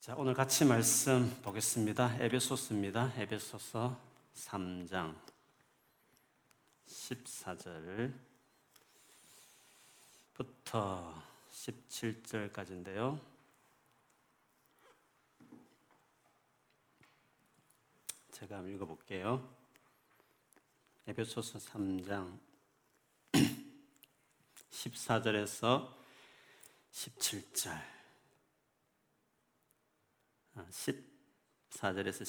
자, 오늘 같이 말씀 보겠습니다. 에베소스입니다. 에베소서 3장 14절부터 17절까지인데요. 제가 한번 읽어볼게요. 에베소서 3장 14절에서 17절 14절에서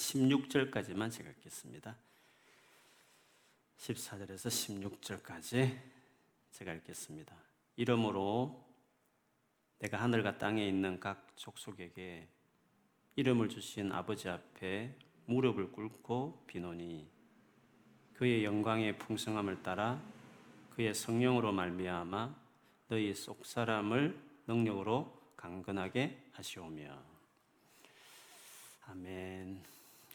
16절까지만 제가 읽겠습니다. 14절에서 16절까지 제가 읽겠습니다. 이름으로 내가 하늘과 땅에 있는 각 족속에게 이름을 주신 아버지 앞에 무릎을 꿇고 비노니 그의 영광의 풍성함을 따라 그의 성령으로 말미암아 너희 속 사람을 능력으로 강건하게 하시오며 아멘.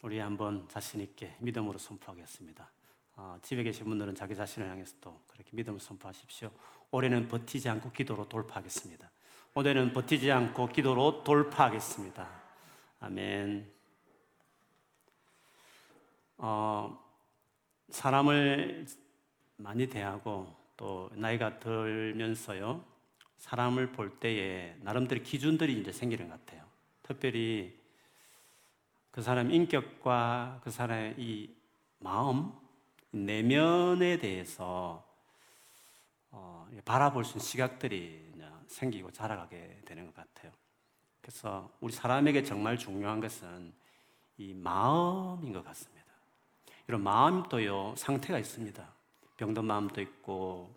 우리 한번 자신 있게 믿음으로 선포하겠습니다. 어, 집에 계신 분들은 자기 자신을 향해서 또 그렇게 믿음을 선포하십시오. 올해는 버티지 않고 기도로 돌파하겠습니다. 올해는 버티지 않고 기도로 돌파하겠습니다. 아멘. 어, 사람을 많이 대하고 또 나이가 들면서요, 사람을 볼 때에 나름대로 기준들이 이제 생기는 것 같아요. 특별히 그 사람 인격과 그 사람의 이 마음, 내면에 대해서 어, 바라볼 수 있는 시각들이 생기고 자라가게 되는 것 같아요. 그래서 우리 사람에게 정말 중요한 것은 이 마음인 것 같습니다. 이런 마음도요, 상태가 있습니다. 병든 마음도 있고,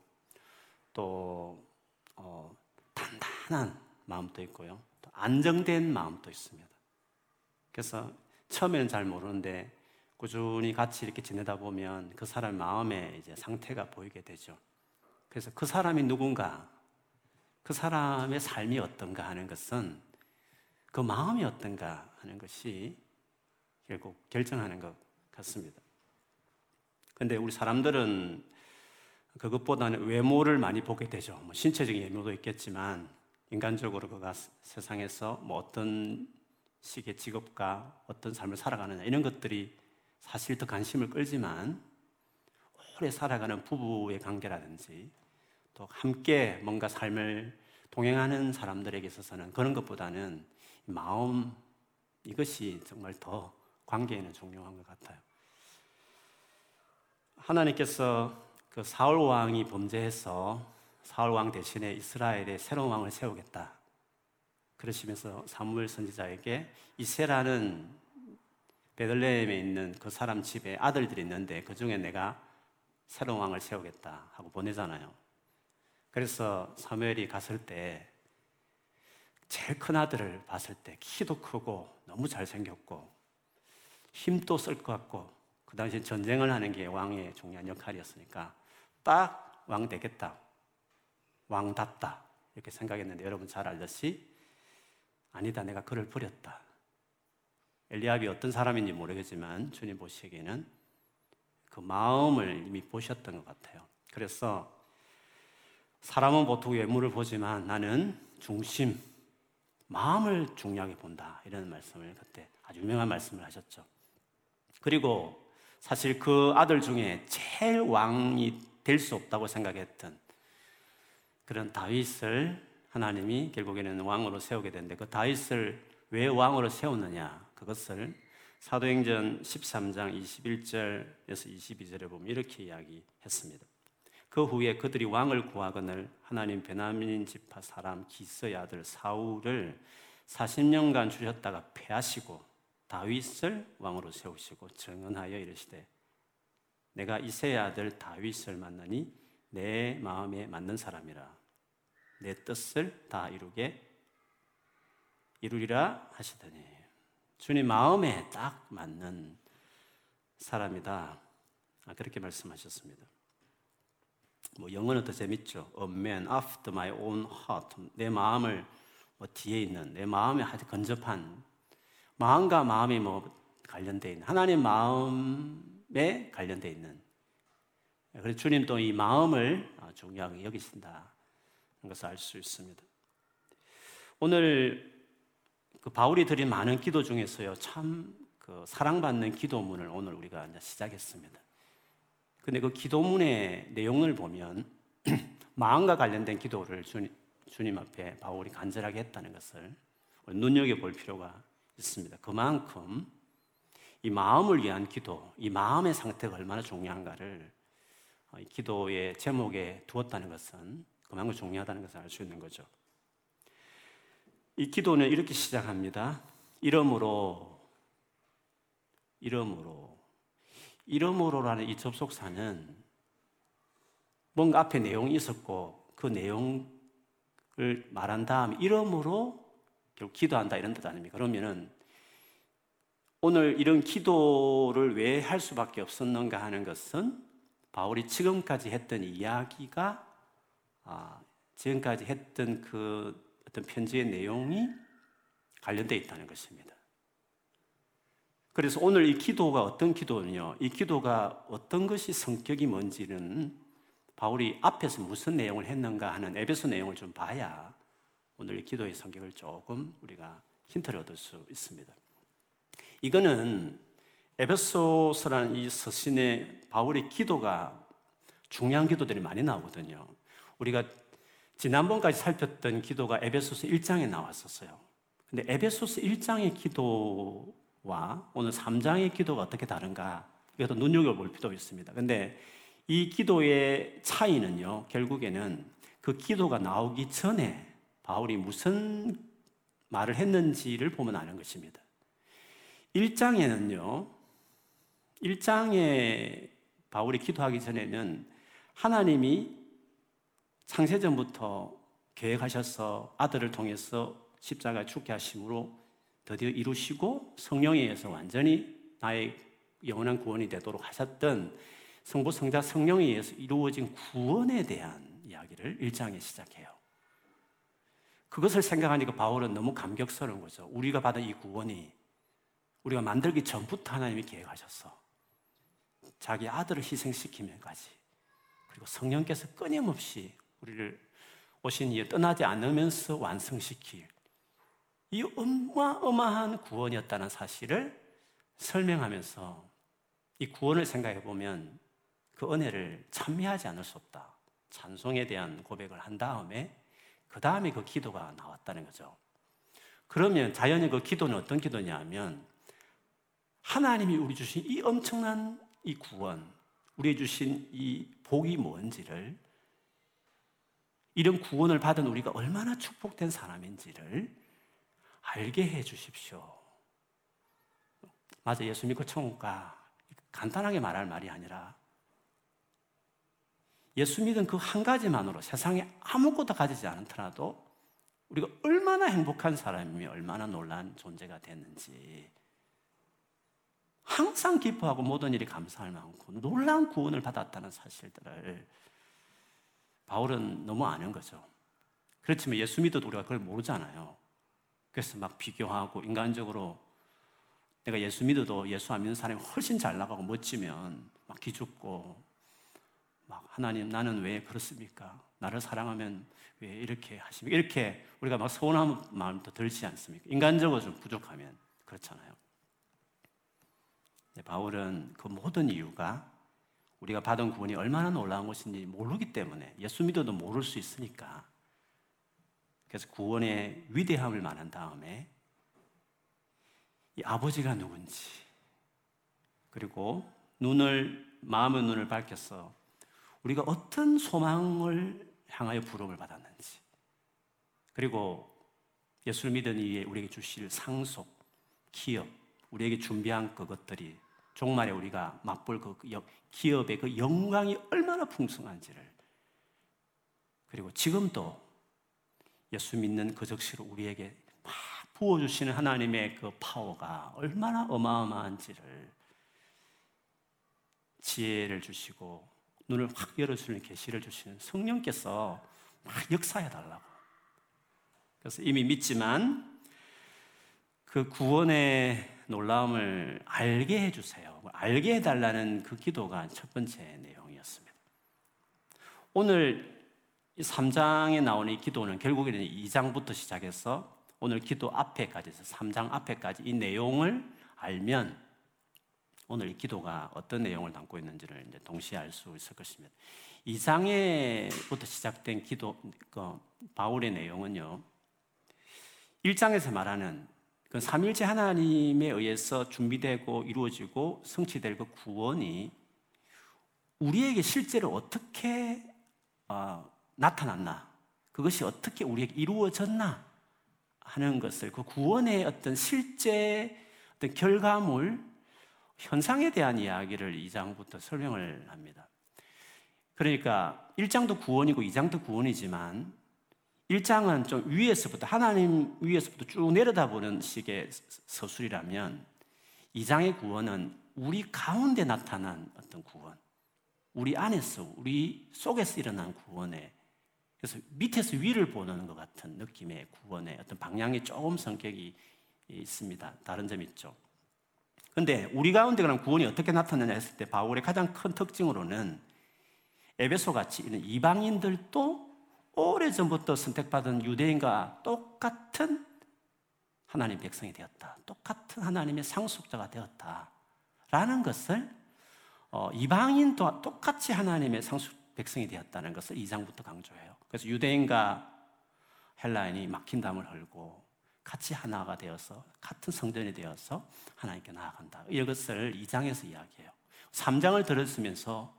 또, 어, 단단한 마음도 있고요. 또 안정된 마음도 있습니다. 그래서 처음에는 잘 모르는데 꾸준히 같이 이렇게 지내다 보면 그 사람 마음의 이제 상태가 보이게 되죠. 그래서 그 사람이 누군가, 그 사람의 삶이 어떤가 하는 것은 그 마음이 어떤가 하는 것이 결국 결정하는 것 같습니다. 근데 우리 사람들은 그것보다는 외모를 많이 보게 되죠. 뭐 신체적인 외모도 있겠지만 인간적으로 그가 세상에서 뭐 어떤 식의 직업과 어떤 삶을 살아가느냐 이런 것들이 사실 더 관심을 끌지만 오래 살아가는 부부의 관계라든지 또 함께 뭔가 삶을 동행하는 사람들에게 있어서는 그런 것보다는 마음 이것이 정말 더 관계에는 중요한 것 같아요. 하나님께서 그 사울 왕이 범죄해서 사울 왕 대신에 이스라엘의 새로운 왕을 세우겠다. 그러시면서 사무엘 선지자에게 이세라는 베들레헴에 있는 그 사람 집에 아들들이 있는데 그 중에 내가 새로운 왕을 세우겠다 하고 보내잖아요. 그래서 사무엘이 갔을 때 제일 큰 아들을 봤을 때 키도 크고 너무 잘생겼고 힘도 쓸 것 같고 그 당시 전쟁을 하는 게 왕의 중요한 역할이었으니까 딱 왕 되겠다. 왕답다. 이렇게 생각했는데 여러분 잘 알듯이 아니다, 내가 그를 버렸다. 엘리압이 어떤 사람인지 모르겠지만 주님 보시기에는 그 마음을 이미 보셨던 것 같아요. 그래서 사람은 보통 외모를 보지만 나는 중심, 마음을 중요하게 본다. 이런 말씀을 그때 아주 유명한 말씀을 하셨죠. 그리고 사실 그 아들 중에 제일 왕이 될 수 없다고 생각했던 그런 다윗을 하나님이 결국에는 왕으로 세우게 되는데 그 다윗을 왜 왕으로 세웠느냐? 그것을 사도행전 13장 21절에서 22절에 보면 이렇게 이야기했습니다. 그 후에 그들이 왕을 구하거늘 하나님 베나민 지파 사람 기스의 아들 사울을 40년간 주셨다가 패하시고 다윗을 왕으로 세우시고 정언하여 이르시되 내가 이세의 아들 다윗을 만나니 내 마음에 맞는 사람이라 내 뜻을 다 이루게 이루리라 하시더니 주님 마음에 딱 맞는 사람이다. 아, 그렇게 말씀하셨습니다. 뭐 영어는 더 재밌죠. A man after my own heart. 내 마음을 뭐 뒤에 있는 내 마음에 아주 근접한 마음과 마음이 뭐 관련돼 있는 하나님 마음에 관련돼 있는. 그래서 주님 도 이 마음을 중요하게 여기신다. 것을 알 수 있습니다. 오늘 그 바울이 드린 많은 기도 중에서요, 참 그 사랑받는 기도문을 오늘 우리가 이제 시작했습니다. 근데 그 기도문의 내용을 보면 마음과 관련된 기도를 주님, 주님 앞에 바울이 간절하게 했다는 것을 눈여겨볼 필요가 있습니다. 그만큼 이 마음을 위한 기도, 이 마음의 상태가 얼마나 중요한가를 기도의 제목에 두었다는 것은 그만큼 중요하다는 것을 알 수 있는 거죠. 이 기도는 이렇게 시작합니다. 이름으로, 이름으로, 이름으로라는 이 접속사는 뭔가 앞에 내용이 있었고 그 내용을 말한 다음 이름으로 결국 기도한다 이런 뜻 아닙니까? 그러면은 오늘 이런 기도를 왜 할 수밖에 없었는가 하는 것은 바울이 지금까지 했던 이야기가 아, 지금까지 했던 그 어떤 편지의 내용이 관련되어 있다는 것입니다. 그래서 오늘 이 기도가 어떤 기도는요, 이 기도가 어떤 것이 성격이 뭔지는 바울이 앞에서 무슨 내용을 했는가 하는 에베소 내용을 좀 봐야 오늘 이 기도의 성격을 조금 우리가 힌트를 얻을 수 있습니다. 이거는 에베소서라는 이 서신에 바울의 기도가 중요한 기도들이 많이 나오거든요. 우리가 지난번까지 살폈던 기도가 에베소서 1장에 나왔었어요. 근데 에베소서 1장의 기도와 오늘 3장의 기도가 어떻게 다른가? 이것도 눈여겨볼 필요가 있습니다. 근데 이 기도의 차이는요, 결국에는 그 기도가 나오기 전에 바울이 무슨 말을 했는지를 보면 아는 것입니다. 1장에는요, 1장에 바울이 기도하기 전에는 하나님이 창세전부터 계획하셔서 아들을 통해서 십자가 죽게 하심으로 드디어 이루시고 성령에 의해서 완전히 나의 영원한 구원이 되도록 하셨던 성부 성자 성령에 의해서 이루어진 구원에 대한 이야기를 1장에 시작해요. 그것을 생각하니까 바울은 너무 감격스러운 거죠. 우리가 받은 이 구원이 우리가 만들기 전부터 하나님이 계획하셨어. 자기 아들을 희생시키면까지. 그리고 성령께서 끊임없이 우리를 오신 이에 떠나지 않으면서 완성시킬 이 어마어마한 구원이었다는 사실을 설명하면서 이 구원을 생각해 보면 그 은혜를 찬미하지 않을 수 없다. 찬송에 대한 고백을 한 다음에 그 다음에 그 기도가 나왔다는 거죠. 그러면 자연히 그 기도는 어떤 기도냐면 하나님이 우리 주신 이 엄청난 이 구원, 우리 주신 이 복이 뭔지를 이런 구원을 받은 우리가 얼마나 축복된 사람인지를 알게 해 주십시오. 맞아, 예수 믿고 천국 가. 간단하게 말할 말이 아니라 예수 믿은 그 한 가지만으로 세상에 아무것도 가지지 않더라도 우리가 얼마나 행복한 사람이며 얼마나 놀란 존재가 됐는지 항상 기뻐하고 모든 일이 감사할 만큼 놀라운 구원을 받았다는 사실들을 바울은 너무 아는 거죠. 그렇지만 예수 믿어도 우리가 그걸 모르잖아요. 그래서 막 비교하고 인간적으로 내가 예수 믿어도 예수 안 믿는 사람이 훨씬 잘 나가고 멋지면 막 기죽고 막 하나님 나는 왜 그렇습니까? 나를 사랑하면 왜 이렇게 하십니까? 이렇게 우리가 막 서운한 마음도 들지 않습니까? 인간적으로 좀 부족하면 그렇잖아요. 바울은 그 모든 이유가 우리가 받은 구원이 얼마나 놀라운 것인지 모르기 때문에 예수 믿어도 모를 수 있으니까. 그래서 구원의 위대함을 말한 다음에 이 아버지가 누군지 그리고 눈을 마음의 눈을 밝혀서 우리가 어떤 소망을 향하여 부름을 받았는지 그리고 예수를 믿은 이에 우리에게 주실 상속, 기업, 우리에게 준비한 그것들이 종말에 우리가 맛볼 그 기업의 그 영광이 얼마나 풍성한지를 그리고 지금도 예수 믿는 그 적시로 우리에게 막 부어주시는 하나님의 그 파워가 얼마나 어마어마한지를 지혜를 주시고 눈을 확 열어주는 계시를 주시는 성령께서 막 역사해 달라고. 그래서 이미 믿지만 그 구원의 놀라움을 알게 해주세요. 알게 해달라는 그 기도가 첫 번째 내용이었습니다. 오늘 3장에 나오는 이 기도는 결국에는 2장부터 시작해서 오늘 기도 앞에까지 해서 3장 앞에까지 이 내용을 알면 오늘 이 기도가 어떤 내용을 담고 있는지를 이제 동시에 알 수 있을 것입니다. 2장에부터 시작된 기도, 그 바울의 내용은요, 1장에서 말하는 그 삼일체 하나님에 의해서 준비되고 이루어지고 성취될 그 구원이 우리에게 실제로 어떻게 어, 나타났나, 그것이 어떻게 우리에게 이루어졌나 하는 것을 그 구원의 어떤 실제 어떤 결과물, 현상에 대한 이야기를 2장부터 설명을 합니다. 그러니까 1장도 구원이고 2장도 구원이지만 1장은 좀 위에서부터 하나님 위에서부터 쭉 내려다보는 식의 서술이라면 2장의 구원은 우리 가운데 나타난 어떤 구원, 우리 안에서 우리 속에서 일어난 구원에 그래서 밑에서 위를 보는 것 같은 느낌의 구원의 어떤 방향이 조금 성격이 있습니다. 다른 점이 있죠. 근데 우리 가운데 그럼 구원이 어떻게 나타나냐 했을 때 바울의 가장 큰 특징으로는 에베소 같이 있는 이방인들도 오래전부터 선택받은 유대인과 똑같은 하나님 백성이 되었다. 똑같은 하나님의 상속자가 되었다. 라는 것을 어, 이방인도 똑같이 하나님의 상속 백성이 되었다는 것을 2장부터 강조해요. 그래서 유대인과 헬라인이 막힌 담을 헐고 같이 하나가 되어서 같은 성전이 되어서 하나님께 나아간다. 이것을 2장에서 이야기해요. 3장을 들었으면서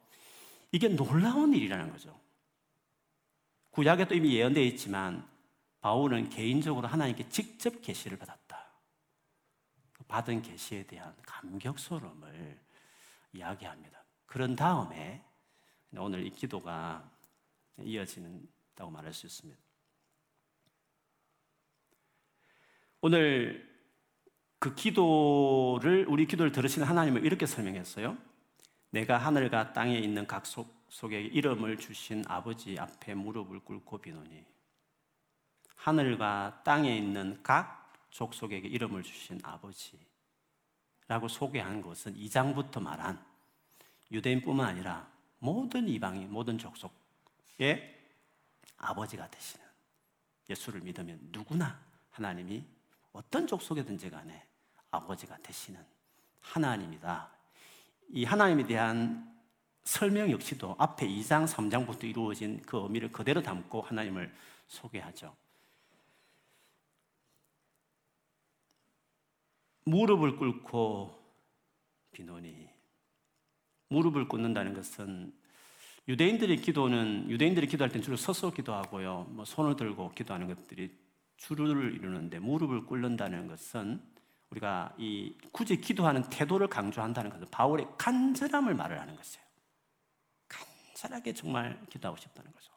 이게 놀라운 일이라는 거죠. 구약에도 이미 예언되어 있지만 바울은 개인적으로 하나님께 직접 계시를 받았다. 받은 계시에 대한 감격스러움을 이야기합니다. 그런 다음에 오늘 이 기도가 이어지는다고 말할 수 있습니다. 오늘 그 기도를 우리 기도를 들으시는 하나님을 이렇게 설명했어요. 내가 하늘과 땅에 있는 각 속, 속에 이름을 주신 아버지 앞에 무릎을 꿇고 비노니 하늘과 땅에 있는 각 족속에게 이름을 주신 아버지라고 소개한 것은 2장부터 말한 유대인뿐만 아니라 모든 이방인, 모든 족속의 아버지가 되시는 예수를 믿으면 누구나 하나님이 어떤 족속이든지 간에 아버지가 되시는 하나님이다. 이 하나님에 대한 설명 역시도 앞에 2장, 3장부터 이루어진 그 의미를 그대로 담고 하나님을 소개하죠. 무릎을 꿇고 비노니 무릎을 꿇는다는 것은 유대인들의 기도는 유대인들이 기도할 때는 주로 서서 기도하고요. 뭐 손을 들고 기도하는 것들이 주를 이루는데 무릎을 꿇는다는 것은 우리가 이 굳이 기도하는 태도를 강조한다는 것은 바울의 간절함을 말을 하는 것이에요. 간절하게 정말 기도하고 싶다는 거죠.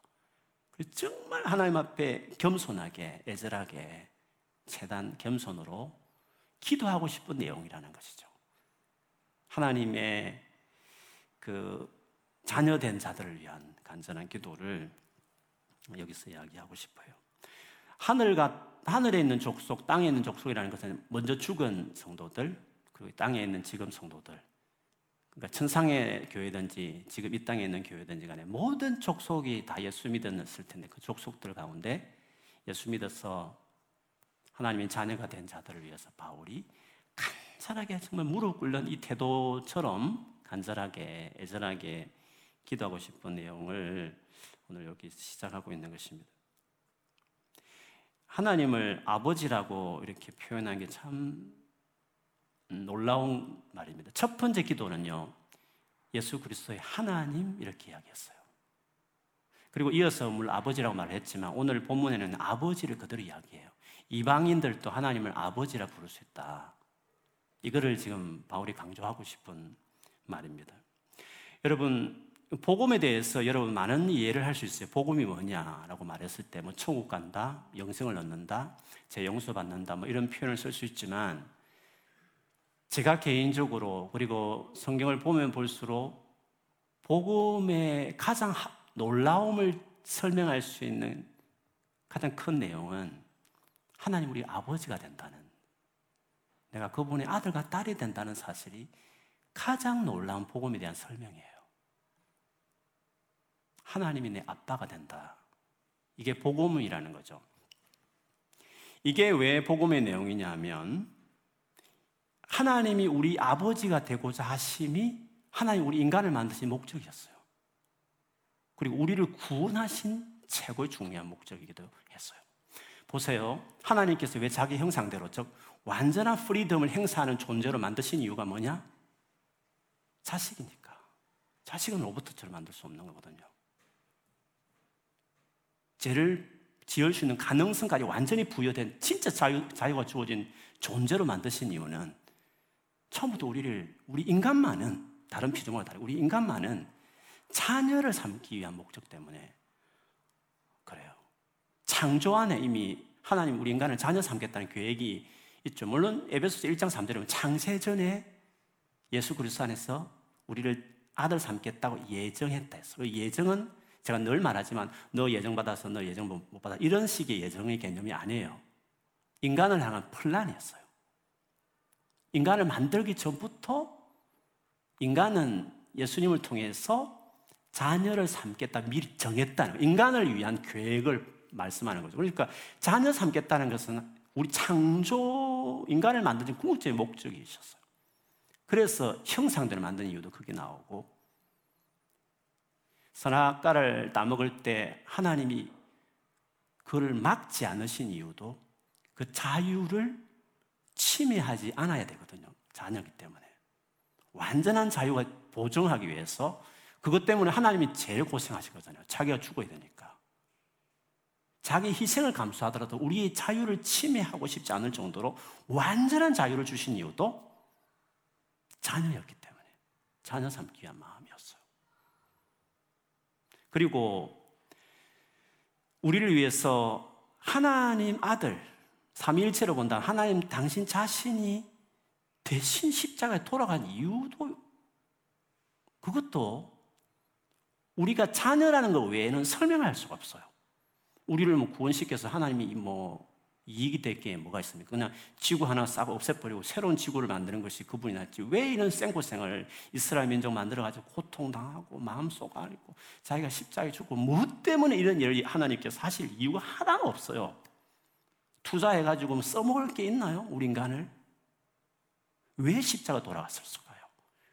정말 하나님 앞에 겸손하게 애절하게 최단 겸손으로 기도하고 싶은 내용이라는 것이죠. 하나님의 그 자녀된 자들을 위한 간절한 기도를 여기서 이야기하고 싶어요. 하늘과 하늘에 있는 족속, 땅에 있는 족속이라는 것은 먼저 죽은 성도들, 그리고 땅에 있는 지금 성도들. 그러니까 천상의 교회든지 지금 이 땅에 있는 교회든지 간에 모든 족속이 다 예수 믿었을 텐데 그 족속들 가운데 예수 믿어서 하나님의 자녀가 된 자들을 위해서 바울이 간절하게 정말 무릎 꿇는 이 태도처럼 간절하게 애절하게 기도하고 싶은 내용을 오늘 여기 시작하고 있는 것입니다. 하나님을 아버지라고 이렇게 표현한 게 참 놀라운 말입니다. 첫 번째 기도는요, 예수 그리스도의 하나님 이렇게 이야기했어요. 그리고 이어서 물 아버지라고 말했지만 오늘 본문에는 아버지를 그대로 이야기해요. 이방인들도 하나님을 아버지라 부를 수 있다. 이거를 지금 바울이 강조하고 싶은 말입니다. 여러분, 복음에 대해서 여러분 많은 이해를 할 수 있어요. 복음이 뭐냐라고 말했을 때, 뭐, 천국 간다, 영생을 얻는다, 제 용서 받는다, 뭐, 이런 표현을 쓸 수 있지만, 제가 개인적으로, 그리고 성경을 보면 볼수록, 복음의 가장 놀라움을 설명할 수 있는 가장 큰 내용은 하나님 우리 아버지가 된다는, 내가 그분의 아들과 딸이 된다는 사실이 가장 놀라운 복음에 대한 설명이에요. 하나님이 내 아빠가 된다. 이게 복음이라는 거죠. 이게 왜 복음의 내용이냐면 하나님이 우리 아버지가 되고자 하심이 하나님 우리 인간을 만드신 목적이었어요. 그리고 우리를 구원하신 최고의 중요한 목적이기도 했어요. 보세요. 하나님께서 왜 자기 형상대로, 즉, 완전한 프리덤을 행사하는 존재로 만드신 이유가 뭐냐? 자식이니까. 자식은 로봇처럼 만들 수 없는 거거든요. 죄를 지을 수 있는 가능성까지 완전히 부여된 진짜 자유, 자유가 주어진 존재로 만드신 이유는 처음부터 우리를, 우리 인간만은, 다른 피조물과 다르고, 우리 인간만은 자녀를 삼기 위한 목적 때문에 그래요. 창조 안에 이미 하나님 우리 인간을 자녀 삼겠다는 계획이 있죠. 물론 에베소서 1장 3절에 보면 창세 전에 예수 그리스도 안에서 우리를 아들 삼겠다고 예정했다 했어. 그 예정은 제가 늘 말하지만 너 예정 받아서 너 예정 못 받아 이런 식의 예정의 개념이 아니에요. 인간을 향한 플랜이었어요. 인간을 만들기 전부터 인간은 예수님을 통해서 자녀를 삼겠다 미리 정했다는 인간을 위한 계획을 말씀하는 거죠. 그러니까 자녀 삼겠다는 것은 우리 창조 인간을 만드는 궁극적인 목적이 있었어요. 그래서 형상들을 만드는 이유도 그게 나오고 선악과를 따먹을 때 하나님이 그를 막지 않으신 이유도 그 자유를 침해하지 않아야 되거든요. 자녀기 때문에. 완전한 자유가 보정하기 위해서 그것 때문에 하나님이 제일 고생하시거든요. 자기가 죽어야 되니까. 자기 희생을 감수하더라도 우리의 자유를 침해하고 싶지 않을 정도로 완전한 자유를 주신 이유도 자녀였기 때문에 자녀 삼기 위한 마음이었어요. 그리고 우리를 위해서 하나님 아들 삼위일체로 본다 하나님 당신 자신이 대신 십자가에 돌아간 이유도 그것도 우리가 자녀라는 것 외에는 설명할 수가 없어요. 우리를 뭐 구원시켜서 하나님이 뭐 이익이 될 게 뭐가 있습니까? 그냥 지구 하나 싹 없애버리고 새로운 지구를 만드는 것이 그분이 낫지. 왜 이런 생고생을 이스라엘 민족 만들어가지고 고통당하고 마음 쏘가리고 자기가 십자가에 죽고 뭐 때문에 이런 일을 하나님께서 하실 이유가 하나도 없어요. 투자해가지고 뭐 써먹을 게 있나요? 우리 인간을? 왜 십자가 돌아갔을까요?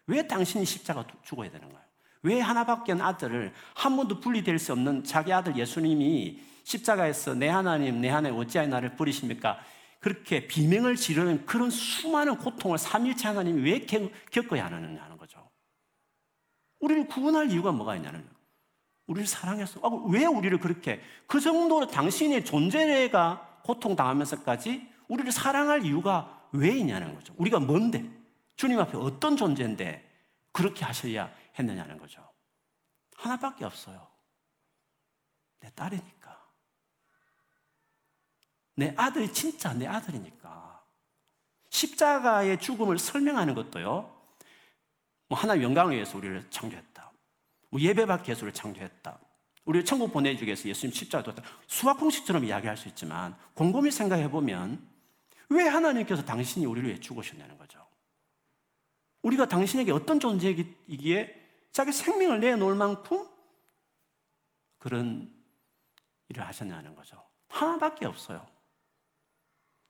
왜 당신이 십자가 죽어야 되는가요? 왜 하나밖에 아들을 한 번도 분리될 수 없는 자기 아들 예수님이 십자가에서 내 하나님, 내 하나님 어찌하여 나를 버리십니까? 그렇게 비명을 지르는 그런 수많은 고통을 삼일체 하나님이 왜 겪어야 하느냐는 거죠. 우리를 구원할 이유가 뭐가 있냐는 우리를 사랑해서 아, 왜 우리를 그렇게 그 정도로 당신의 존재가 고통당하면서까지 우리를 사랑할 이유가 왜 있냐는 거죠. 우리가 뭔데? 주님 앞에 어떤 존재인데 그렇게 하셔야 했느냐는 거죠. 하나밖에 없어요. 내 딸이니까. 내 아들이 진짜 내 아들이니까. 십자가의 죽음을 설명하는 것도요. 뭐 하나님 영광을 위해서 우리를 창조했다. 뭐 예배받기 우리를 창조했다. 우리를 천국 보내주기 위해서 예수님 십자가 뒀다. 수학 공식처럼 이야기할 수 있지만 곰곰이 생각해 보면 왜 하나님께서 당신이 우리를 위해 죽으셨냐는 거죠. 우리가 당신에게 어떤 존재이기에 자기 생명을 내놓을 만큼 그런 일을 하셨냐는 거죠. 하나밖에 없어요.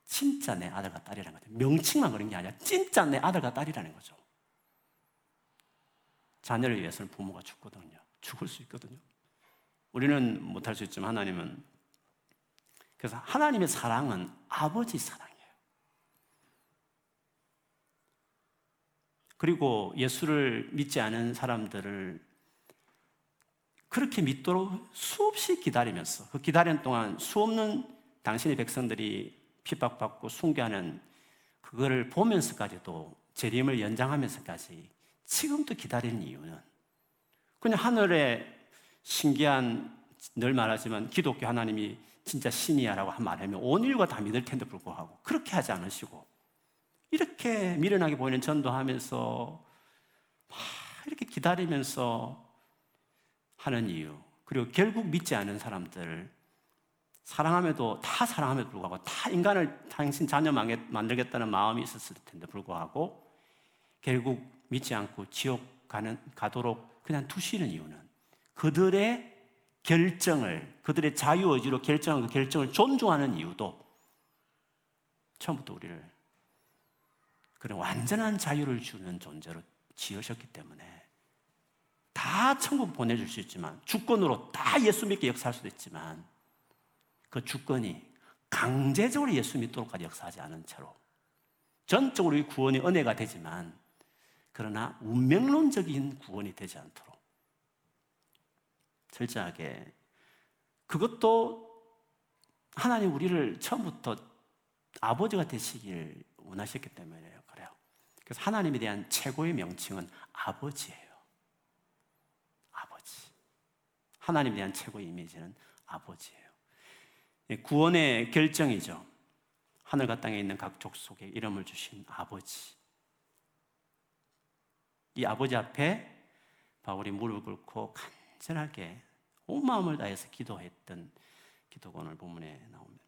진짜 내 아들과 딸이라는 거죠. 명칭만 그런 게 아니라 진짜 내 아들과 딸이라는 거죠. 자녀를 위해서는 부모가 죽거든요. 죽을 수 있거든요. 우리는 못할 수 있지만 하나님은 그래서 하나님의 사랑은 아버지 사랑이에요. 그리고 예수를 믿지 않은 사람들을 그렇게 믿도록 수없이 기다리면서 그 기다리는 동안 수없는 당신의 백성들이 핍박받고 순교하는 그거를 보면서까지도 재림을 연장하면서까지 지금도 기다리는 이유는 그냥 하늘에 신기한 늘 말하지만 기독교 하나님이 진짜 신이야라고 한 말하면 온 인류가 다 믿을 텐데 불구하고 그렇게 하지 않으시고 이렇게 미련하게 보이는 전도하면서 막 이렇게 기다리면서 하는 이유. 그리고 결국 믿지 않은 사람들 사랑함에도 다 사랑함에도 불구하고 다 인간을 당신 자녀 만들겠다는 마음이 있었을 텐데 불구하고 결국 믿지 않고 지옥 가는 가도록 그냥 두시는 이유는 그들의 결정을 그들의 자유 의지로 결정한 그 결정을 존중하는 이유도 처음부터 우리를 그런 완전한 자유를 주는 존재로 지으셨기 때문에 다 천국 보내줄 수 있지만 주권으로 다 예수 믿게 역사할 수도 있지만 그 주권이 강제적으로 예수 믿도록까지 역사하지 않은 채로 전적으로 이 구원이 은혜가 되지만 그러나 운명론적인 구원이 되지 않도록 철저하게 그것도 하나님 우리를 처음부터 아버지가 되시길 원하셨기 때문에요. 그래요. 그래서 하나님에 대한 최고의 명칭은 아버지예요. 아버지. 하나님에 대한 최고의 이미지는 아버지예요. 예, 구원의 결정이죠. 하늘과 땅에 있는 각 족속에 이름을 주신 아버지. 이 아버지 앞에 바울이 무릎 꿇고 간 절하게 온 마음을 다해서 기도했던 기도가 오늘 본문에 나옵니다.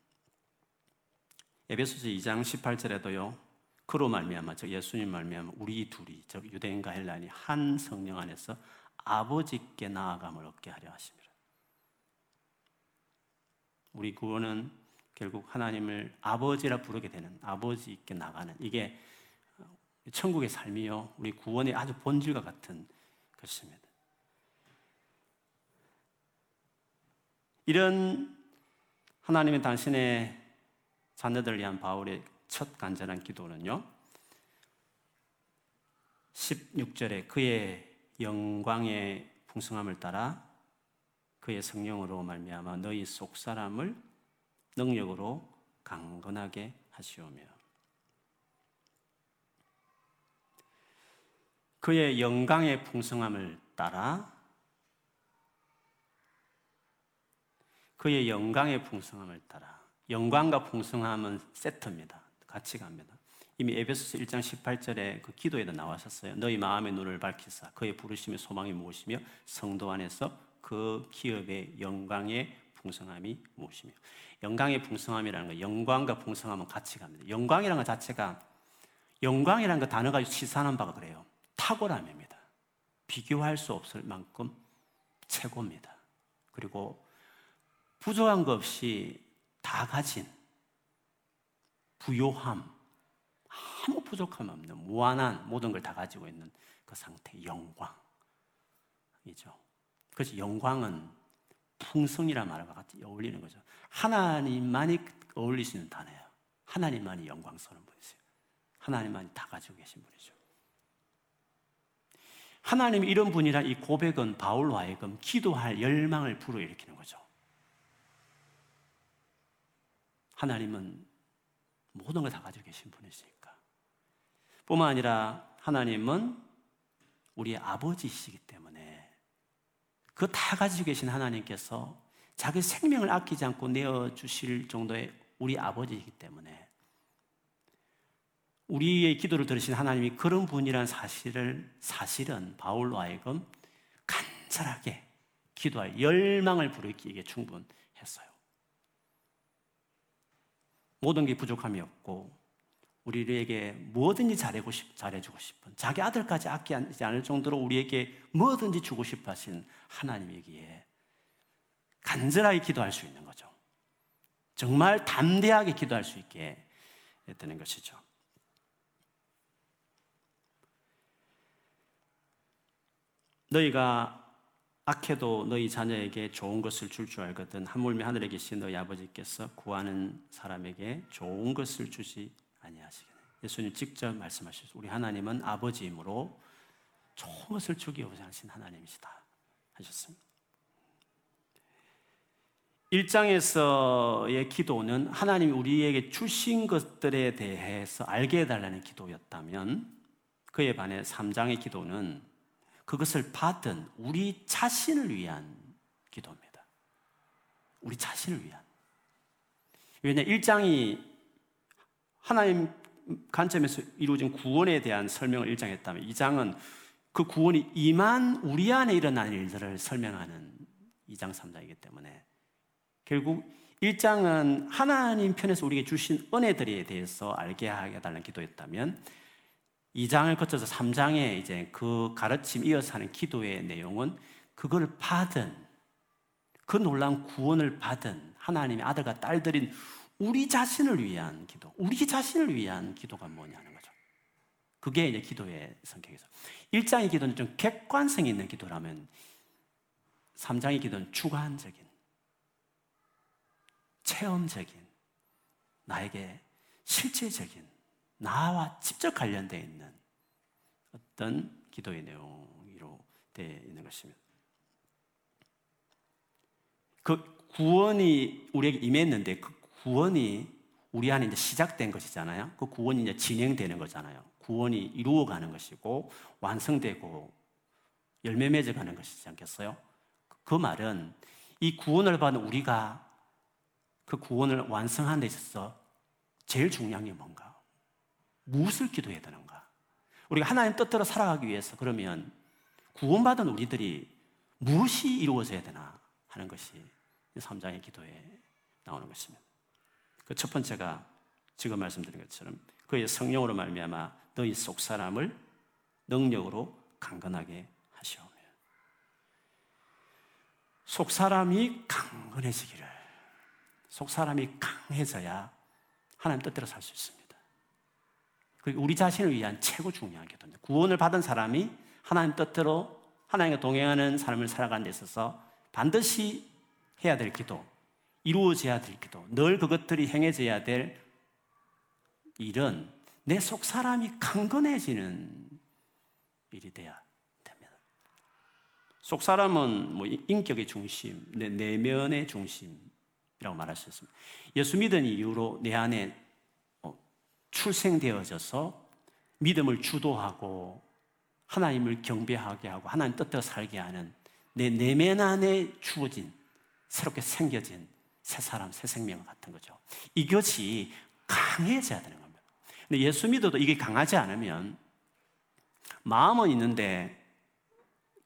에베소서 2장 18절에도요. 그로 말미암아 즉 예수님 말미암아 우리 둘이 즉 유대인과 헬라인이 한 성령 안에서 아버지께 나아감을 얻게 하려 하십니다. 우리 구원은 결국 하나님을 아버지라 부르게 되는 아버지께 나가는 이게 천국의 삶이요 우리 구원의 아주 본질과 같은 것입니다. 이런 하나님의 당신의 자녀들을 위한 바울의 첫 간절한 기도는요. 16절에 그의 영광의 풍성함을 따라 그의 성령으로 말미암아 너희 속 사람을 능력으로 강건하게 하시오며 그의 영광의 풍성함을 따라 그의 영광의 풍성함을 따라 영광과 풍성함은 세트입니다. 같이 갑니다. 이미 에베소서 1장 18절에 그 기도에도 나왔었어요. 너희 마음의 눈을 밝히사 그의 부르심의 소망이 무엇이며 성도 안에서 그 기업의 영광의 풍성함이 무엇이며 영광의 풍성함이라는 거 영광과 풍성함은 같이 갑니다. 영광이라는 것 자체가 영광이라는 그 단어가 시사하는 바가 그래요. 탁월함입니다. 비교할 수 없을 만큼 최고입니다. 그리고 부족한 것 없이 다 가진 부요함, 아무 부족함 없는 무한한 모든 걸 다 가지고 있는 그 상태, 영광이죠. 그래서 영광은 풍성이라 말과 같이 어울리는 거죠. 하나님만이 어울릴 수 있는 단어예요. 하나님만이 영광스러운 분이세요. 하나님만이 다 가지고 계신 분이죠. 하나님 이런 분이라 이 고백은 바울로 하여금 기도할 열망을 불어일으키는 거죠. 하나님은 모든 걸 다 가지고 계신 분이시니까. 뿐만 아니라 하나님은 우리의 아버지이시기 때문에 그 다 가지고 계신 하나님께서 자기 생명을 아끼지 않고 내어주실 정도의 우리 아버지이기 때문에 우리의 기도를 들으신 하나님이 그런 분이란 사실을 사실은 바울로 하여금 간절하게 기도할 열망을 부르기에 충분했어요. 모든 게 부족함이 없고 우리에게 뭐든지 잘해고 싶, 잘해주고 싶은 자기 아들까지 아끼지 않을 정도로 우리에게 뭐든지 주고 싶어 하신 하나님이기에 간절하게 기도할 수 있는 거죠. 정말 담대하게 기도할 수 있게 되는 것이죠. 너희가 악해도 너희 자녀에게 좋은 것을 줄줄 알거든 하물며 하늘에 계신 너희 아버지께서 구하는 사람에게 좋은 것을 주지 아니하시겠네. 예수님 직접 말씀하셨어. 우리 하나님은 아버지이므로 좋은 것을 주기 원하신 하나님이시다 하셨습니다. 1장에서의 기도는 하나님이 우리에게 주신 것들에 대해서 알게 해달라는 기도였다면 그에 반해 3장의 기도는 그것을 받은 우리 자신을 위한 기도입니다. 우리 자신을 위한. 왜냐, 1장이 하나님 관점에서 이루어진 구원에 대한 설명을 1장 했다면 2장은 그 구원이 임한 우리 안에 일어난 일들을 설명하는 2장 3장이기 때문에 결국 1장은 하나님 편에서 우리에게 주신 은혜들에 대해서 알게 하게 달라는 기도였다면 2장을 거쳐서 3장에 이제 그 가르침 이어서 하는 기도의 내용은 그걸 받은 그 놀라운 구원을 받은 하나님의 아들과 딸들인 우리 자신을 위한 기도, 우리 자신을 위한 기도가 뭐냐는 거죠. 그게 이제 기도의 성격이죠. 1장의 기도는 좀 객관성이 있는 기도라면 3장의 기도는 주관적인, 체험적인, 나에게 실제적인, 나와 직접 관련되어 있는 어떤 기도의 내용으로 되어 있는 것입니다. 그 구원이 우리에게 임했는데 그 구원이 우리 안에 이제 시작된 것이잖아요. 그 구원이 이제 진행되는 거잖아요. 구원이 이루어가는 것이고 완성되고 열매 맺어가는 것이지 않겠어요? 그 말은 이 구원을 받은 우리가 그 구원을 완성하는 데 있어서 제일 중요한 게 뭔가? 무엇을 기도해야 되는가? 우리가 하나님 뜻대로 살아가기 위해서 그러면 구원받은 우리들이 무엇이 이루어져야 되나 하는 것이 3장의 기도에 나오는 것입니다. 그 첫 번째가 지금 말씀드린 것처럼 그의 성령으로 말미암아 너희 속 사람을 능력으로 강건하게 하시오며 속 사람이 강건해지기를 속 사람이 강해져야 하나님 뜻대로 살 수 있습니다. 우리 자신을 위한 최고 중요한 기도입니다. 구원을 받은 사람이 하나님 뜻대로 하나님과 동행하는 삶을 살아가는 데 있어서 반드시 해야 될 기도, 이루어져야 될 기도, 늘 그것들이 행해져야 될 일은 내 속 사람이 강건해지는 일이 돼야 됩니다. 속 사람은 뭐 인격의 중심, 내 내면의 중심이라고 말할 수 있습니다. 예수 믿은 이후로 내 안에 어, 출생되어져서 믿음을 주도하고 하나님을 경배하게 하고 하나님 뜻대로 살게 하는 내 내면 안에 주어진 새롭게 생겨진 새 사람, 새 생명 같은 거죠. 이것이 강해져야 되는 겁니다. 근데 예수 믿어도 이게 강하지 않으면 마음은 있는데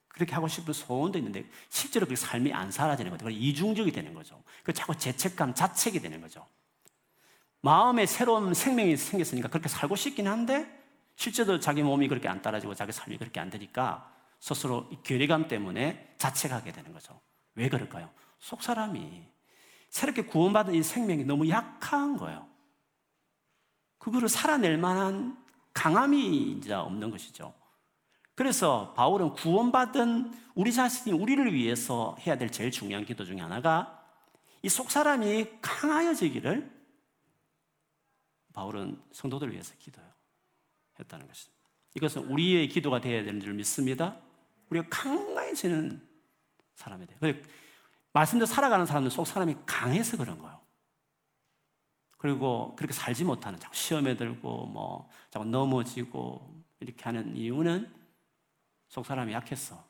그렇게 하고 싶은 소원도 있는데 실제로 그 삶이 안 사라지는 거죠. 이중적이 되는 거죠. 그 자꾸 죄책감, 자책이 되는 거죠. 마음에 새로운 생명이 생겼으니까 그렇게 살고 싶긴 한데 실제로 자기 몸이 그렇게 안 따라지고 자기 삶이 그렇게 안 되니까 스스로 괴리감 때문에 자책하게 되는 거죠. 왜 그럴까요? 속 사람이 새롭게 구원받은 이 생명이 너무 약한 거예요. 그거를 살아낼 만한 강함이 이제 없는 것이죠. 그래서 바울은 구원받은 우리 자신이 우리를 위해서 해야 될 제일 중요한 기도 중에 하나가 이 속 사람이 강하여지기를 바울은 성도들을 위해서 기도했다는 것입니다. 이것은 우리의 기도가 되어야 되는 줄 믿습니다. 우리가 강해지는 사람이 돼요. 말씀대로 살아가는 사람들 속 사람이 강해서 그런 거예요. 그리고 그렇게 살지 못하는 자꾸 시험에 들고 뭐 자꾸 넘어지고 이렇게 하는 이유는 속 사람이 약했어.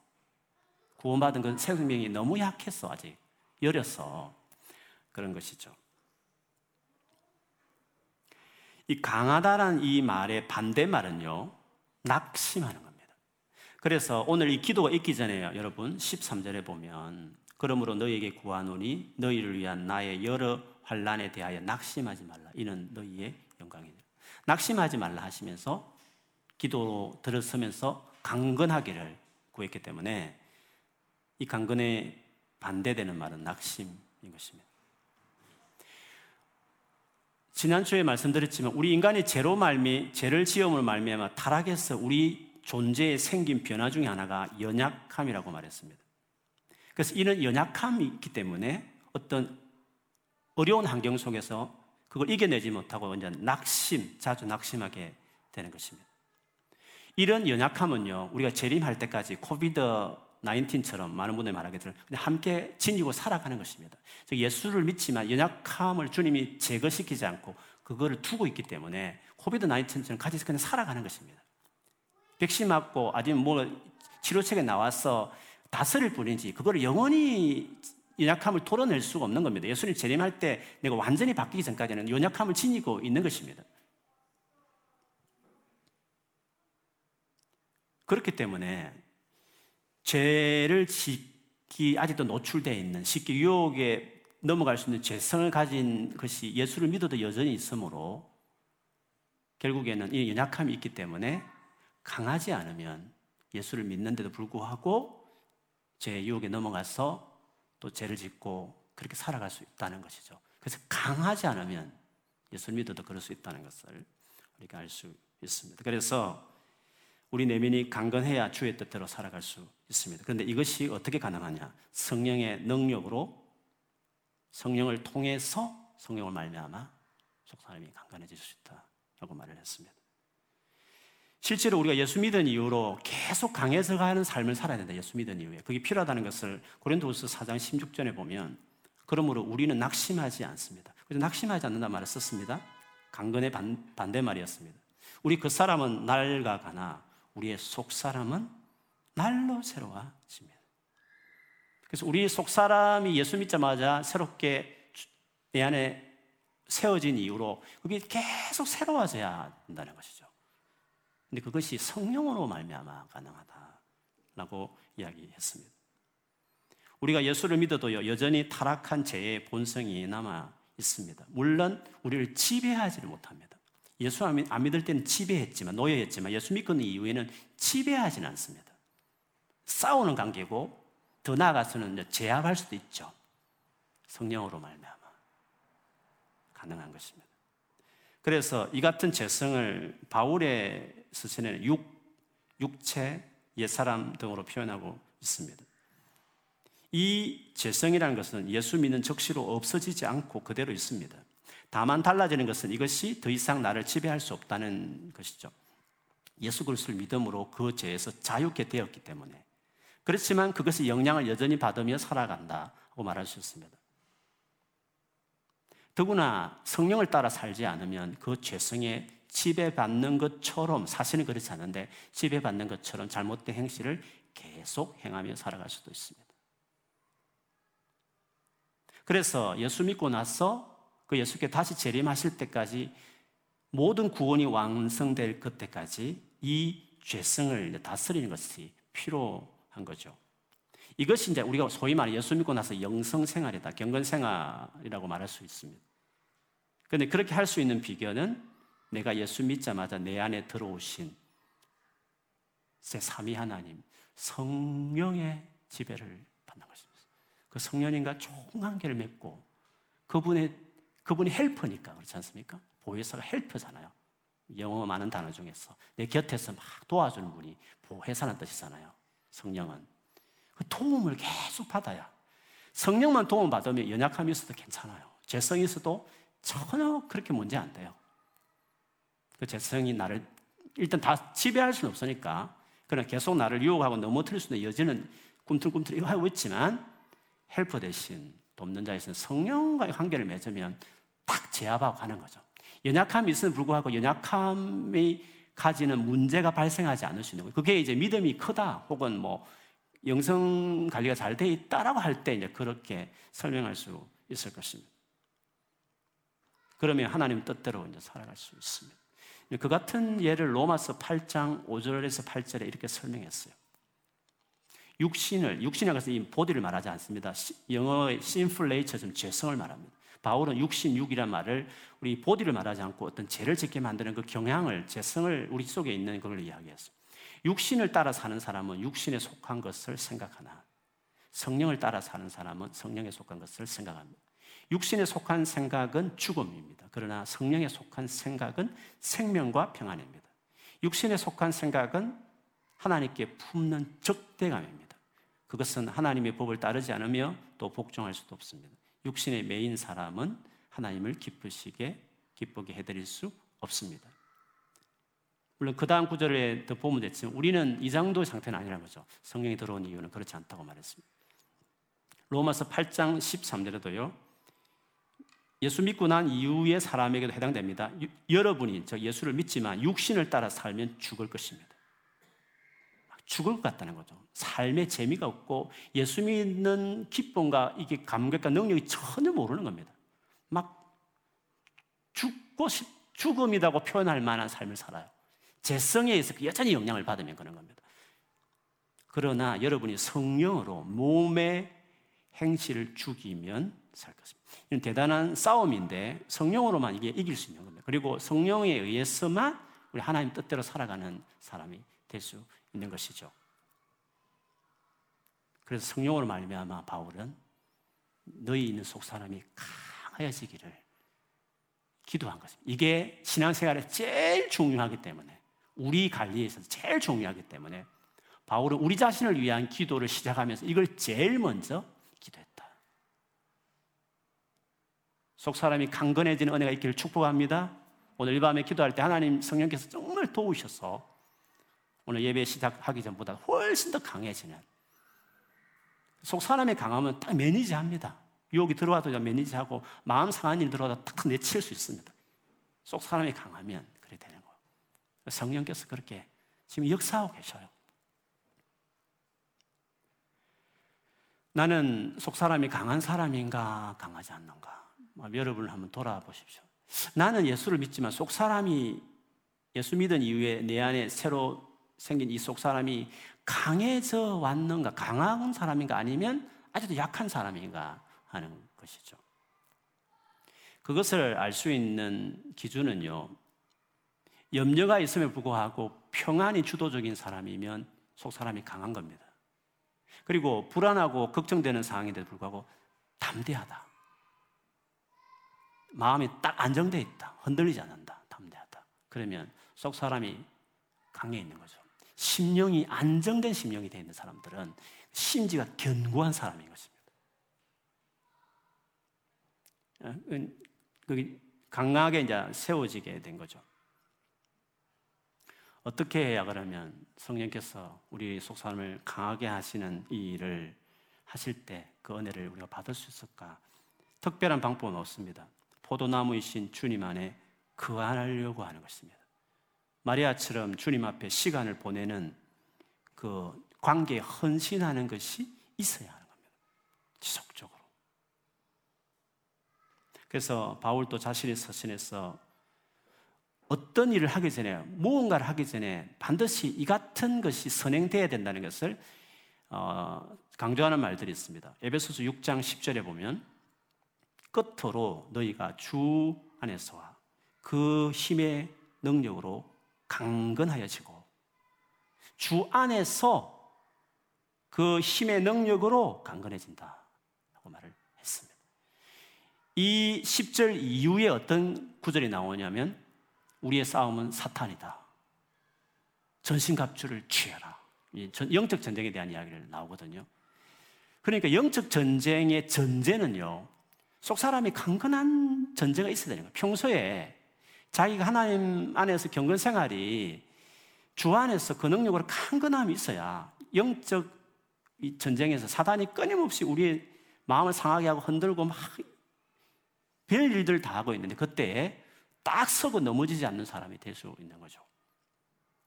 구원받은 그 생명이 너무 약했어 아직 여렸어 그런 것이죠. 이 강하다라는 이 말의 반대말은요 낙심하는 겁니다. 그래서 오늘 이 기도가 있기 전에요 여러분 13절에 보면 그러므로 너희에게 구하노니 너희를 위한 나의 여러 환란에 대하여 낙심하지 말라. 이는 너희의 영광이니라. 낙심하지 말라 하시면서 기도로 들어서면서 강건하기를 구했기 때문에 이 강건에 반대되는 말은 낙심인 것입니다. 지난주에 말씀드렸지만 우리 인간이 죄로 말미 죄를 지음으로 말미암아 타락해서 우리 존재에 생긴 변화 중에 하나가 연약함이라고 말했습니다. 그래서 이런 연약함이 있기 때문에 어떤 어려운 환경 속에서 그걸 이겨내지 못하고 이제 낙심, 자주 낙심하게 되는 것입니다. 이런 연약함은요, 우리가 재림할 때까지 코비드 19처럼 많은 분들이 말하기를 함께 지니고 살아가는 것입니다. 즉 예수를 믿지만 연약함을 주님이 제거시키지 않고 그거를 두고 있기 때문에 코비드 19처럼 같이 그냥 살아가는 것입니다. 백신 맞고 아니면 뭐 치료책에 나와서 다스릴 뿐이지 그걸 영원히 연약함을 토로낼 수가 없는 겁니다. 예수님 재림할 때 내가 완전히 바뀌기 전까지는 연약함을 지니고 있는 것입니다. 그렇기 때문에 죄를 짓기 아직도 노출되어 있는 쉽게 유혹에 넘어갈 수 있는 죄성을 가진 것이 예수를 믿어도 여전히 있으므로 결국에는 이 연약함이 있기 때문에 강하지 않으면 예수를 믿는데도 불구하고 죄 유혹에 넘어가서 또 죄를 짓고 그렇게 살아갈 수 있다는 것이죠. 그래서 강하지 않으면 예수를 믿어도 그럴 수 있다는 것을 우리가 알 수 있습니다. 그래서 우리 내면이 강건해야 주의 뜻대로 살아갈 수 있습니다. 그런데 이것이 어떻게 가능하냐? 성령의 능력으로 성령을 통해서 성령을 말미암아 속 사람이 강건해질 수 있다라고 말을 했습니다. 실제로 우리가 예수 믿은 이후로 계속 강해서 가는 삶을 살아야 된다. 예수 믿은 이후에. 그게 필요하다는 것을 고린도후서 4장 16절에 보면 그러므로 우리는 낙심하지 않습니다. 그래서 낙심하지 않는다 말을 썼습니다. 강건의 반, 반대말이었습니다. 우리 그 사람은 낡아가나 우리의 속 사람은 날로 새로워집니다. 그래서 우리 속 사람이 예수 믿자마자 새롭게 내 안에 세워진 이후로 그게 계속 새로워져야 한다는 것이죠. 근데 그것이 성령으로 말미암아 가능하다라고 이야기했습니다. 우리가 예수를 믿어도요 여전히 타락한 죄의 본성이 남아 있습니다. 물론 우리를 지배하지를 못합니다. 예수 안 믿을 때는 지배했지만 노예했지만 예수 믿고 이후에는 지배하지는 않습니다. 싸우는 관계고 더 나아가서는 제압할 수도 있죠. 성령으로 말미암아 가능한 것입니다. 그래서 이 같은 재성을 바울의 스승에는 육, 육체, 옛사람 등으로 표현하고 있습니다. 이 재성이라는 것은 예수 믿는 적시로 없어지지 않고 그대로 있습니다. 다만 달라지는 것은 이것이 더 이상 나를 지배할 수 없다는 것이죠. 예수 그리스도를 믿음으로 그 죄에서 자유케 되었기 때문에 그렇지만 그것이 영향을 여전히 받으며 살아간다고 말할 수 있습니다. 더구나 성령을 따라 살지 않으면 그 죄성에 지배받는 것처럼 사실은 그렇지 않은데 지배받는 것처럼 잘못된 행실을 계속 행하며 살아갈 수도 있습니다. 그래서 예수 믿고 나서 그 예수께 다시 재림하실 때까지 모든 구원이 완성될 그때까지 이 죄성을 다스리는 것이 필요 한 거죠. 이것이 이제 우리가 소위 말해 예수 믿고 나서 영성 생활이다, 경건 생활이라고 말할 수 있습니다. 그런데 그렇게 할 수 있는 비결은 내가 예수 믿자마자 내 안에 들어오신 제 삼위 하나님 성령의 지배를 받는 것입니다. 그 성령님과 좋은 관계를 맺고 그분의 그분이 헬퍼니까 그렇지 않습니까? 보혜사가 헬퍼잖아요. 영어 많은 단어 중에서 내 곁에서 막 도와주는 분이 보혜사는 뜻이잖아요. 성령은 그 도움을 계속 받아야 성령만 도움 받으면 연약함이 있어도 괜찮아요. 죄성이 있어도 전혀 그렇게 문제 안 돼요. 그 재성이 나를 일단 다 지배할 수는 없으니까 그러나 계속 나를 유혹하고 넘어뜨릴 수 있는 여지는 꿈틀꿈틀 이거 하고 있지만 헬퍼 대신 돕는 자에서는 성령과의 관계를 맺으면 딱 제압하고 가는 거죠. 연약함이 있음에 불구하고 연약함이 가지는 문제가 발생하지 않을 수 있는 거예요. 그게 이제 믿음이 크다 혹은 뭐 영성 관리가 잘 돼 있다라고 할 때 이제 그렇게 설명할 수 있을 것입니다. 그러면 하나님 뜻대로 이제 살아갈 수 있습니다. 그 같은 예를 로마서 8장 5절에서 8절에 이렇게 설명했어요. 육신을, 육신이라고 해서 이 보디를 말하지 않습니다. 영어의 sinful nature, 좀 죄성을 말합니다. 바울은 육신, 육이란 말을 우리 보디를 말하지 않고 어떤 죄를 짓게 만드는 그 경향을, 죄성을 우리 속에 있는 걸 이야기했어요. 육신을 따라 사는 사람은 육신에 속한 것을 생각하나, 성령을 따라 사는 사람은 성령에 속한 것을 생각합니다. 육신에 속한 생각은 죽음입니다. 그러나 성령에 속한 생각은 생명과 평안입니다. 육신에 속한 생각은 하나님께 품는 적대감입니다. 그것은 하나님의 법을 따르지 않으며 또 복종할 수도 없습니다. 육신의 메인 사람은 하나님을 기쁘시게 기쁘게 해드릴 수 없습니다. 물론 그 다음 구절에 더 보면 됐지만 우리는 이 정도 상태는 아니라는 거죠. 성령이 들어온 이유는 그렇지 않다고 말했습니다. 로마서 8장 13절에도요. 예수 믿고 난 이후의 사람에게도 해당됩니다. 여러분이 저 예수를 믿지만 육신을 따라 살면 죽을 것입니다. 죽을 것 같다는 거죠. 삶의 재미가 없고 예수 믿는 기쁨과 이게 감격과 능력이 전혀 모르는 겁니다. 막 죽고 싶, 죽음이라고 표현할 만한 삶을 살아요. 재성에 의해서 그 여전히 영향을 받으면 그런 겁니다. 그러나 여러분이 성령으로 몸의 행실을 죽이면 살 것입니다. 이건 대단한 싸움인데 성령으로만 이게 이길 수 있는 겁니다. 그리고 성령에 의해서만 우리 하나님 뜻대로 살아가는 사람이 될 수 있는 것이죠. 그래서 성령으로 말미암아 바울은 너희 있는 속 사람이 강하여지기를 기도한 것입니다. 이게 신앙생활에 제일 중요하기 때문에 우리 관리에 있어서 제일 중요하기 때문에 바울은 우리 자신을 위한 기도를 시작하면서 이걸 제일 먼저 기도했다. 속 사람이 강건해지는 은혜가 있기를 축복합니다. 오늘 이 밤에 기도할 때 하나님 성령께서 정말 도우셔서 오늘 예배 시작하기 전보다 훨씬 더 강해지는 속 사람이 강하면 딱 매니지합니다. 유혹이 들어와도 매니지하고 마음 상한 일 들어와도 딱 내칠 수 있습니다. 속 사람이 강하면 그래 되는 거예요. 성령께서 그렇게 지금 역사하고 계셔요. 나는 속 사람이 강한 사람인가 강하지 않는가? 여러분 한번 돌아보십시오. 나는 예수를 믿지만 속 사람이 예수 믿은 이후에 내 안에 새로 생긴 이 속 사람이 강해져 왔는가, 강한 사람인가 아니면 아직도 약한 사람인가 하는 것이죠. 그것을 알 수 있는 기준은요, 염려가 있음에 불구하고 평안이 주도적인 사람이면 속 사람이 강한 겁니다. 그리고 불안하고 걱정되는 상황인데도 불구하고 담대하다. 마음이 딱 안정되어 있다. 흔들리지 않는다. 담대하다. 그러면 속 사람이 강해 있는 거죠. 심령이 안정된 심령이 되어 있는 사람들은 심지가 견고한 사람인 것입니다. 어, 그 강하게 이제 세워지게 된 거죠. 어떻게 해야 그러면 성령께서 우리 속사람을 강하게 하시는 이 일을 하실 때 그 은혜를 우리가 받을 수 있을까? 특별한 방법은 없습니다. 포도나무이신 주님 안에 거하려고 하는 것입니다. 마리아처럼 주님 앞에 시간을 보내는 그 관계에 헌신하는 것이 있어야 하는 겁니다. 지속적으로. 그래서 바울도 자신의 서신에서 어떤 일을 하기 전에, 무언가를 하기 전에 반드시 이 같은 것이 선행되어야 된다는 것을 어, 강조하는 말들이 있습니다. 에베소서 6장 10절에 보면 끝으로 너희가 주 안에서와 그 힘의 능력으로 강건하여지고 주 안에서 그 힘의 능력으로 강건해진다. 라고 말을 했습니다. 이 10절 이후에 어떤 구절이 나오냐면 우리의 싸움은 사탄이다. 전신갑주를 취해라. 영적 전쟁에 대한 이야기를 나오거든요. 그러니까 영적 전쟁의 전제는요, 속 사람이 강건한 전제가 있어야 되는 거예요. 평소에 자기가 하나님 안에서 경건 생활이 주 안에서 그 능력으로 강건함이 있어야 영적 전쟁에서 사단이 끊임없이 우리의 마음을 상하게 하고 흔들고 막 별 일들 다 하고 있는데 그때 딱 서고 넘어지지 않는 사람이 될 수 있는 거죠.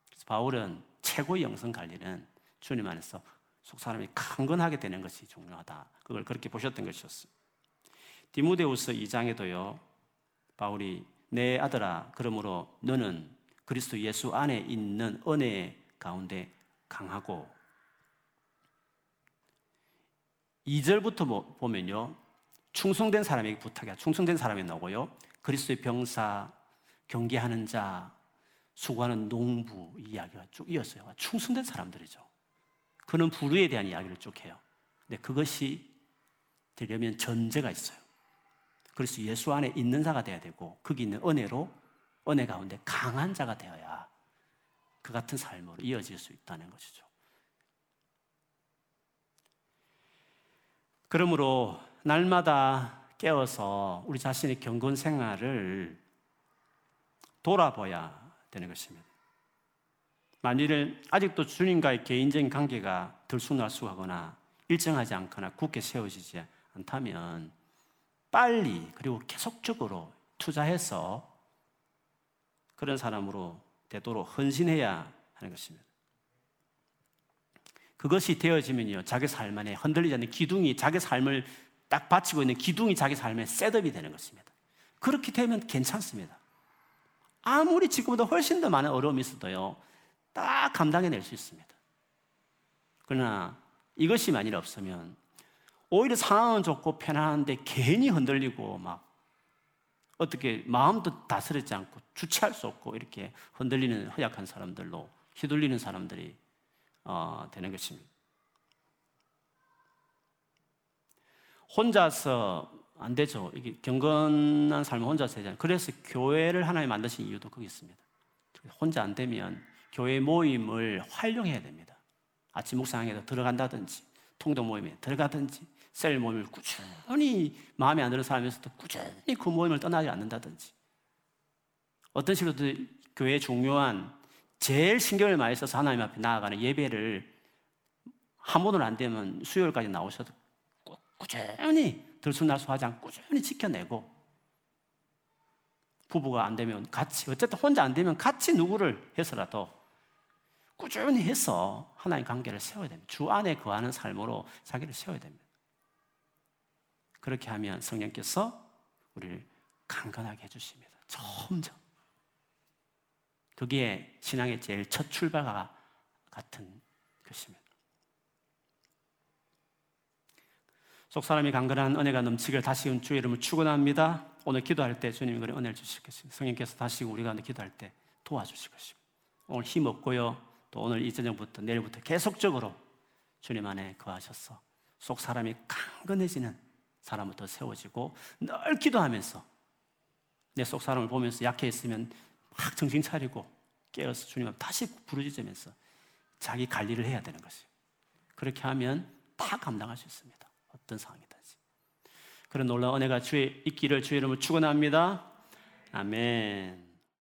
그래서 바울은 최고의 영성 관리는 주님 안에서 속 사람이 강건하게 되는 것이 중요하다. 그걸 그렇게 보셨던 것이었어요. 디모데우스 2장에도요. 바울이 내 아들아, 그러므로 너는 그리스도 예수 안에 있는 은혜 가운데 강하고 2절부터 보면요. 충성된 사람에게 부탁이야. 충성된 사람이 나오고요. 그리스도의 병사, 경계하는 자, 수고하는 농부 이야기가 쭉 이었어요. 충성된 사람들이죠. 그는 부류에 대한 이야기를 쭉 해요. 근데 그것이 되려면 전제가 있어요. 그래서 예수 안에 있는 자가 되어야 되고 거기 있는 은혜로 은혜 가운데 강한 자가 되어야 그 같은 삶으로 이어질 수 있다는 것이죠. 그러므로 날마다 깨어서 우리 자신의 경건 생활을 돌아봐야 되는 것입니다. 만일 아직도 주님과의 개인적인 관계가 들쑥날쑥하거나 일정하지 않거나 굳게 세워지지 않다면 빨리 그리고 계속적으로 투자해서 그런 사람으로 되도록 헌신해야 하는 것입니다. 그것이 되어지면요, 자기 삶 안에 흔들리지 않는 기둥이 자기 삶을 딱 바치고 있는 기둥이 자기 삶에 셋업이 되는 것입니다. 그렇게 되면 괜찮습니다. 아무리 지금보다 훨씬 더 많은 어려움이 있어도요, 딱 감당해낼 수 있습니다. 그러나 이것이 만일 없으면 오히려 상황은 좋고 편안한데 괜히 흔들리고 막 어떻게 마음도 다스리지 않고 주체할 수 없고 이렇게 흔들리는 허약한 사람들로 휘둘리는 사람들이 어, 되는 것입니다. 혼자서 안 되죠. 이게 경건한 삶을 혼자 살잖아요. 그래서 교회를 하나님 만드신 이유도 거기 있습니다. 혼자 안 되면 교회 모임을 활용해야 됩니다. 아침 묵상에도 들어간다든지, 통독 모임에 들어가든지, 셀 모임을 꾸준히 마음에 안 드는 사람에서도 꾸준히 그 모임을 떠나지 않는다든지, 어떤 식으로든 교회에 중요한 제일 신경을 많이 써서 하나님 앞에 나아가는 예배를 한 번으로 안 되면 수요일까지 나오셔도 꾸준히 들쑥날쑥하지 꾸준히 지켜내고 부부가 안 되면 같이 어쨌든 혼자 안 되면 같이 누구를 해서라도 꾸준히 해서 하나님 관계를 세워야 됩니다. 주 안에 거하는 삶으로 자기를 세워야 됩니다. 그렇게 하면 성령께서 우리를 강건하게 해주십니다. 점점. 그게 신앙의 제일 첫 출발과 같은 것입니다. 속 사람이 강건한 은혜가 넘치길 다시금 주의 이름을 축원합니다. 오늘 기도할 때 주님이 그런 은혜를 주실 것입니다. 성령께서 다시 우리 가운데 기도할 때 도와주실 것입니다. 오늘 힘 없고요. 또 오늘 이 저녁부터 내일부터 계속적으로 주님 안에 거하셔서 속 사람이 강건해지는 사람부터 세워지고 늘 기도하면서 내 속 사람을 보면서 약해 있으면 막 정신 차리고 깨어서 주님 앞 다시 부르짖으면서 자기 관리를 해야 되는 것이에요. 그렇게 하면 다 감당할 수 있습니다. 어떤 상황이든지. 그런 놀라운 은혜가 주의 있기를 주의 이름을 축원합니다. 아멘.